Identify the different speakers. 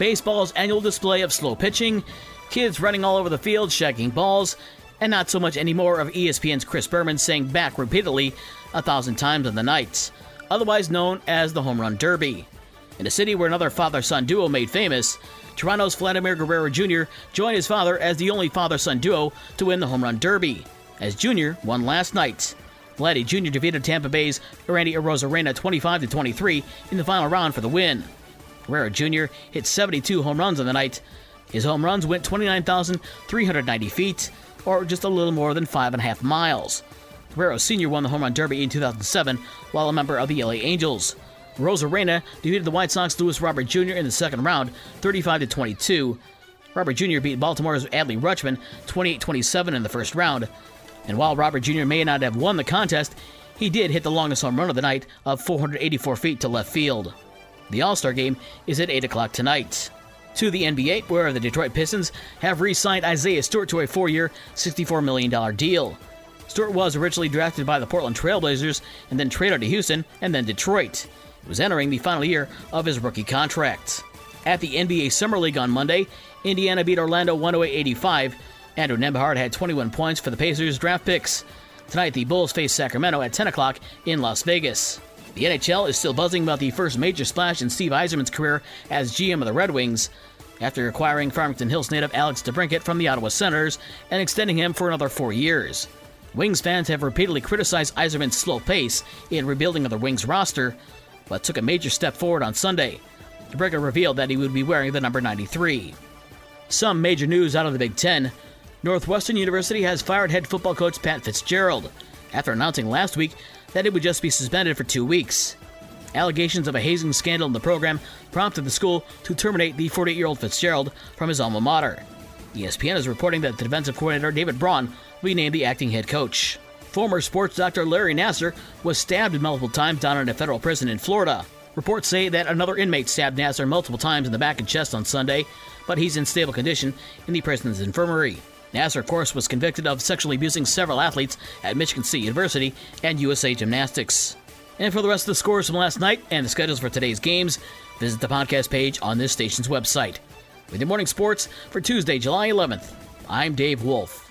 Speaker 1: baseball's annual display of slow pitching, kids running all over the field, shagging balls, and not so much anymore of ESPN's Chris Berman saying back repeatedly a thousand times on the nights, otherwise known as the Home Run Derby. In a city where another father son duo made famous, Toronto's Vladimir Guerrero Jr. joined his father as the only father son duo to win the Home Run Derby, as Jr. won last night. Vladdy Jr. defeated Tampa Bay's Randy Arozarena 25 23 in the final round for the win. Guerrero Jr. hit 72 home runs on the night. His home runs went 29,390 feet, or just a little more than five and a half miles. Guerrero Sr. won the Home Run Derby in 2007 while a member of the LA Angels. Arozarena defeated the White Sox Luis Robert Jr. in the second round, 35 22. Robert Jr. beat Baltimore's Adley Rutschman 28 27 in the first round. And while Robert Jr. may not have won the contest, he did hit the longest home run of the night of 484 feet to left field. The All Star game is at 8 o'clock tonight. To the NBA, where the Detroit Pistons have re signed Isaiah Stewart to a four year, $64 million deal. Stewart was originally drafted by the Portland Trailblazers and then traded to Houston and then Detroit. He was entering the final year of his rookie contract. At the NBA Summer League on Monday, Indiana beat Orlando 108 85. Andrew Nembhard had 21 points for the Pacers draft picks. Tonight, the Bulls face Sacramento at 10 o'clock in Las Vegas. The NHL is still buzzing about the first major splash in Steve Yzerman's career as GM of the Red Wings after acquiring Farmington Hills native Alex DeBrincat from the Ottawa Senators and extending him for another four years. Wings fans have repeatedly criticized Yzerman's slow pace in rebuilding of the Wings roster, but took a major step forward on Sunday. DeBrincat revealed that he would be wearing the number 93. Some major news out of the Big Ten. Northwestern University has fired head football coach Pat Fitzgerald after announcing last week that it would just be suspended for two weeks. Allegations of a hazing scandal in the program prompted the school to terminate the 48 year old Fitzgerald from his alma mater. ESPN is reporting that the defensive coordinator David Braun will be named the acting head coach. Former sports doctor Larry Nassar was stabbed multiple times down in a federal prison in Florida. Reports say that another inmate stabbed Nassar multiple times in the back and chest on Sunday, but he's in stable condition in the prison's infirmary. Nassar, of course, was convicted of sexually abusing several athletes at Michigan State University and USA Gymnastics. And for the rest of the scores from last night and the schedules for today's games, visit the podcast page on this station's website. With your morning sports for Tuesday, July 11th, I'm Dave Wolf.